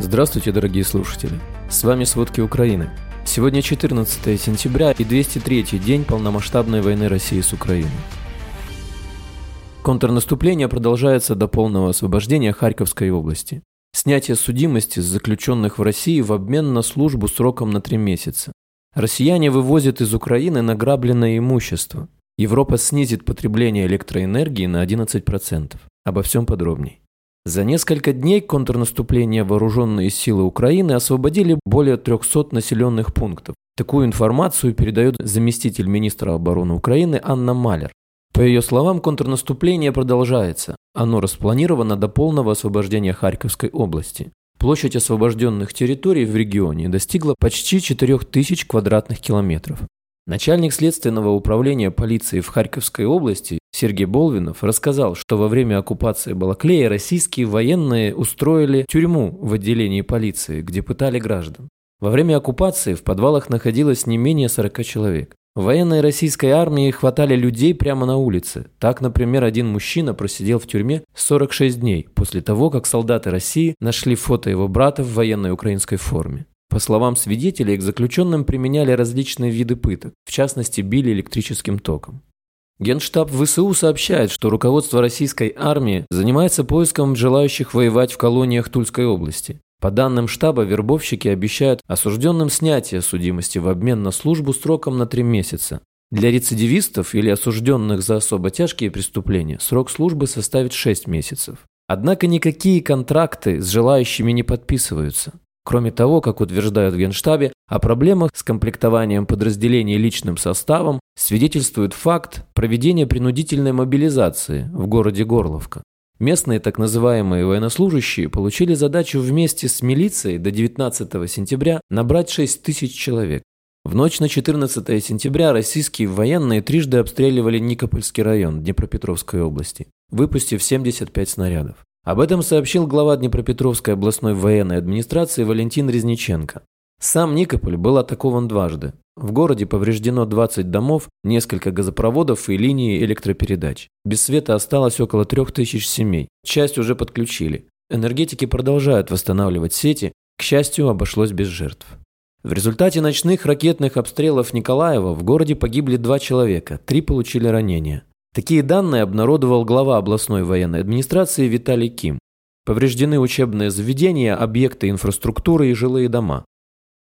Здравствуйте, дорогие слушатели! С вами «Сводки Украины». Сегодня 14 сентября и 203 день полномасштабной войны России с Украиной. Контрнаступление продолжается до полного освобождения Харьковской области. Снятие судимости с заключенных в России в обмен на службу сроком на три месяца. Россияне вывозят из Украины награбленное имущество. Европа снизит потребление электроэнергии на 11%. Обо всем подробней. За несколько дней контрнаступления вооруженные силы Украины освободили более 300 населенных пунктов. Такую информацию передает заместитель министра обороны Украины Анна Малер. По ее словам, контрнаступление продолжается. Оно распланировано до полного освобождения Харьковской области. Площадь освобожденных территорий в регионе достигла почти 4000 квадратных километров. Начальник следственного управления полиции в Харьковской области Сергей Болвинов рассказал, что во время оккупации Балаклея российские военные устроили тюрьму в отделении полиции, где пытали граждан. Во время оккупации в подвалах находилось не менее 40 человек. Военные российской армии хватали людей прямо на улице. Так, например, один мужчина просидел в тюрьме 46 дней после того, как солдаты России нашли фото его брата в военной украинской форме. По словам свидетелей, к заключенным применяли различные виды пыток, в частности, били электрическим током. Генштаб ВСУ сообщает, что руководство российской армии занимается поиском желающих воевать в колониях Тульской области. По данным штаба, вербовщики обещают осужденным снятие судимости в обмен на службу сроком на три месяца. Для рецидивистов или осужденных за особо тяжкие преступления срок службы составит 6 месяцев. Однако никакие контракты с желающими не подписываются. Кроме того, как утверждают в Генштабе, о проблемах с комплектованием подразделений личным составом свидетельствует факт проведения принудительной мобилизации в городе Горловка. Местные так называемые военнослужащие получили задачу вместе с милицией до 19 сентября набрать 6 тысяч человек. В ночь на 14 сентября российские военные трижды обстреливали Никопольский район Днепропетровской области, выпустив 75 снарядов. Об этом сообщил глава Днепропетровской областной военной администрации Валентин Резниченко. Сам Никополь был атакован дважды. В городе повреждено 20 домов, несколько газопроводов и линии электропередач. Без света осталось около 3000 семей. Часть уже подключили. Энергетики продолжают восстанавливать сети. К счастью, обошлось без жертв. В результате ночных ракетных обстрелов Николаева в городе погибли два человека, три получили ранения. Такие данные обнародовал глава областной военной администрации Виталий Ким. Повреждены учебные заведения, объекты инфраструктуры и жилые дома.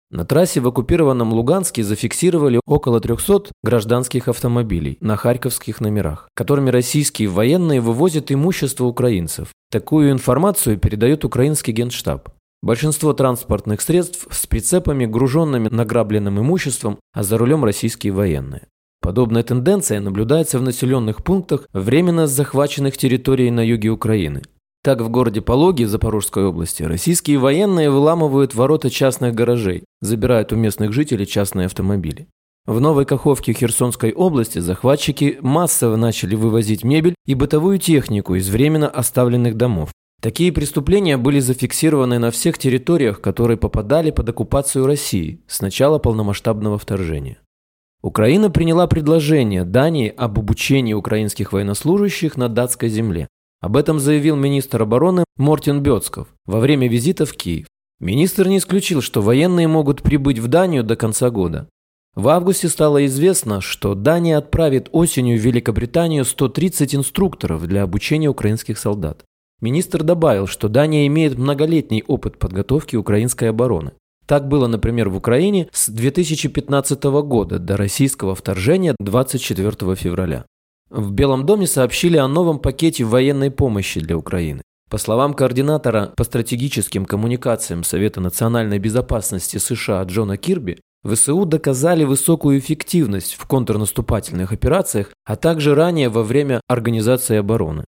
На трассе в оккупированном Луганске зафиксировали около 300 гражданских автомобилей на харьковских номерах, которыми российские военные вывозят имущество украинцев. Такую информацию передает украинский генштаб. Большинство транспортных средств с прицепами, груженными награбленным имуществом, а за рулем российские военные. Подобная тенденция наблюдается в населенных пунктах временно захваченных территорий на юге Украины. Так, в городе Пологи Запорожской области российские военные выламывают ворота частных гаражей, забирают у местных жителей частные автомобили. В Новой Каховке Херсонской области захватчики массово начали вывозить мебель и бытовую технику из временно оставленных домов. Такие преступления были зафиксированы на всех территориях, которые попадали под оккупацию России с начала полномасштабного вторжения. Украина приняла предложение Дании об обучении украинских военнослужащих на датской земле. Об этом заявил министр обороны Мортин Бёцков во время визита в Киев. Министр не исключил, что военные могут прибыть в Данию до конца года. В августе стало известно, что Дания отправит осенью в Великобританию 130 инструкторов для обучения украинских солдат. Министр добавил, что Дания имеет многолетний опыт подготовки украинской обороны. Так было, например, в Украине с 2015 года до российского вторжения 24 февраля. В Белом доме сообщили о новом пакете военной помощи для Украины. По словам координатора по стратегическим коммуникациям Совета национальной безопасности США Джона Кирби, ВСУ доказали высокую эффективность в контрнаступательных операциях, а также ранее во время организации обороны.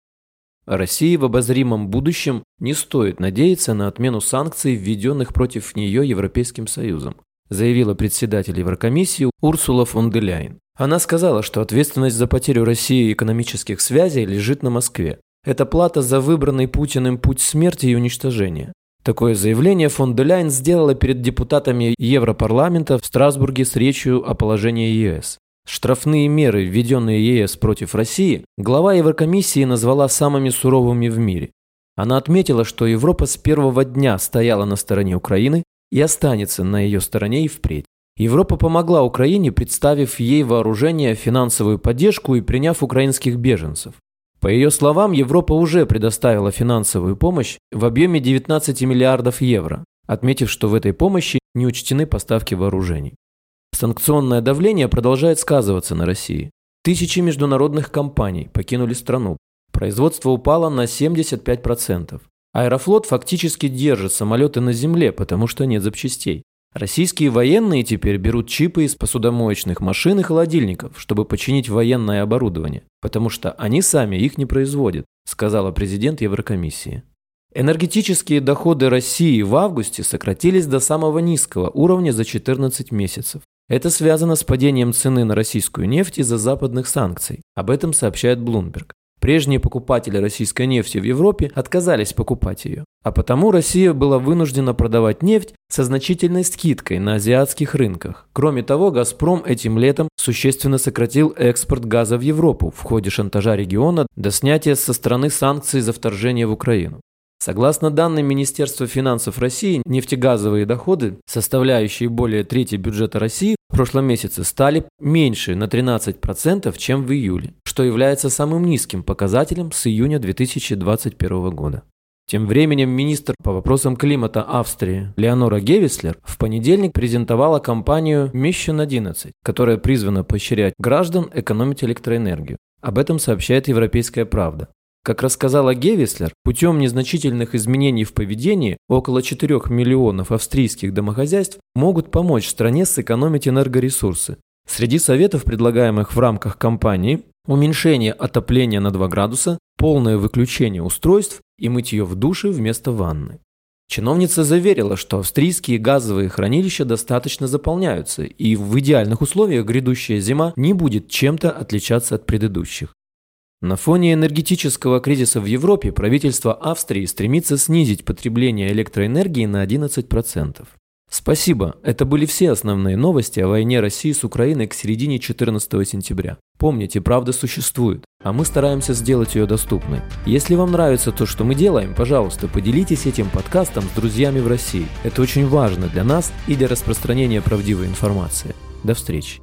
России в обозримом будущем не стоит надеяться на отмену санкций, введенных против нее Европейским Союзом, заявила председатель Еврокомиссии Урсула фон де Ляйн. Она сказала, что ответственность за потерю России экономических связей лежит на Москве. Это плата за выбранный Путиным путь смерти и уничтожения. Такое заявление фон де Ляйн сделала перед депутатами Европарламента в Страсбурге с речью о положении ЕС. Штрафные меры, введенные ЕС против России, глава Еврокомиссии назвала самыми суровыми в мире. Она отметила, что Европа с первого дня стояла на стороне Украины и останется на ее стороне и впредь. Европа помогла Украине, представив ей вооружение, финансовую поддержку и приняв украинских беженцев. По ее словам, Европа уже предоставила финансовую помощь в объеме 19 миллиардов евро, отметив, что в этой помощи не учтены поставки вооружений. Санкционное давление продолжает сказываться на России. Тысячи международных компаний покинули страну. Производство упало на 75%. Аэрофлот фактически держит самолеты на земле, потому что нет запчастей. Российские военные теперь берут чипы из посудомоечных машин и холодильников, чтобы починить военное оборудование, потому что они сами их не производят, сказала президент Еврокомиссии. Энергетические доходы России в августе сократились до самого низкого уровня за 14 месяцев. Это связано с падением цены на российскую нефть из-за западных санкций. Об этом сообщает Bloomberg. Прежние покупатели российской нефти в Европе отказались покупать ее, а потому Россия была вынуждена продавать нефть со значительной скидкой на азиатских рынках. Кроме того, «Газпром» этим летом существенно сократил экспорт газа в Европу в ходе шантажа региона до снятия со страны санкций за вторжение в Украину. Согласно данным Министерства финансов России, нефтегазовые доходы, составляющие более трети бюджета России, в прошлом месяце стали меньше на 13%, чем в июле, что является самым низким показателем с июня 2021 года. Тем временем министр по вопросам климата Австрии Леонора Гевислер в понедельник презентовала компанию Mission 11, которая призвана поощрять граждан экономить электроэнергию. Об этом сообщает Европейская правда. Как рассказала Гевислер, путем незначительных изменений в поведении около 4 миллионов австрийских домохозяйств могут помочь стране сэкономить энергоресурсы. Среди советов, предлагаемых в рамках кампании, уменьшение отопления на 2 градуса, полное выключение устройств и мытье в душе вместо ванны. Чиновница заверила, что австрийские газовые хранилища достаточно заполняются, и в идеальных условиях грядущая зима не будет чем-то отличаться от предыдущих. На фоне энергетического кризиса в Европе правительство Австрии стремится снизить потребление электроэнергии на 11%. Спасибо, это были все основные новости о войне России с Украиной к середине 14 сентября. Помните, правда существует, а мы стараемся сделать ее доступной. Если вам нравится то, что мы делаем, пожалуйста, поделитесь этим подкастом с друзьями в России. Это очень важно для нас и для распространения правдивой информации. До встречи.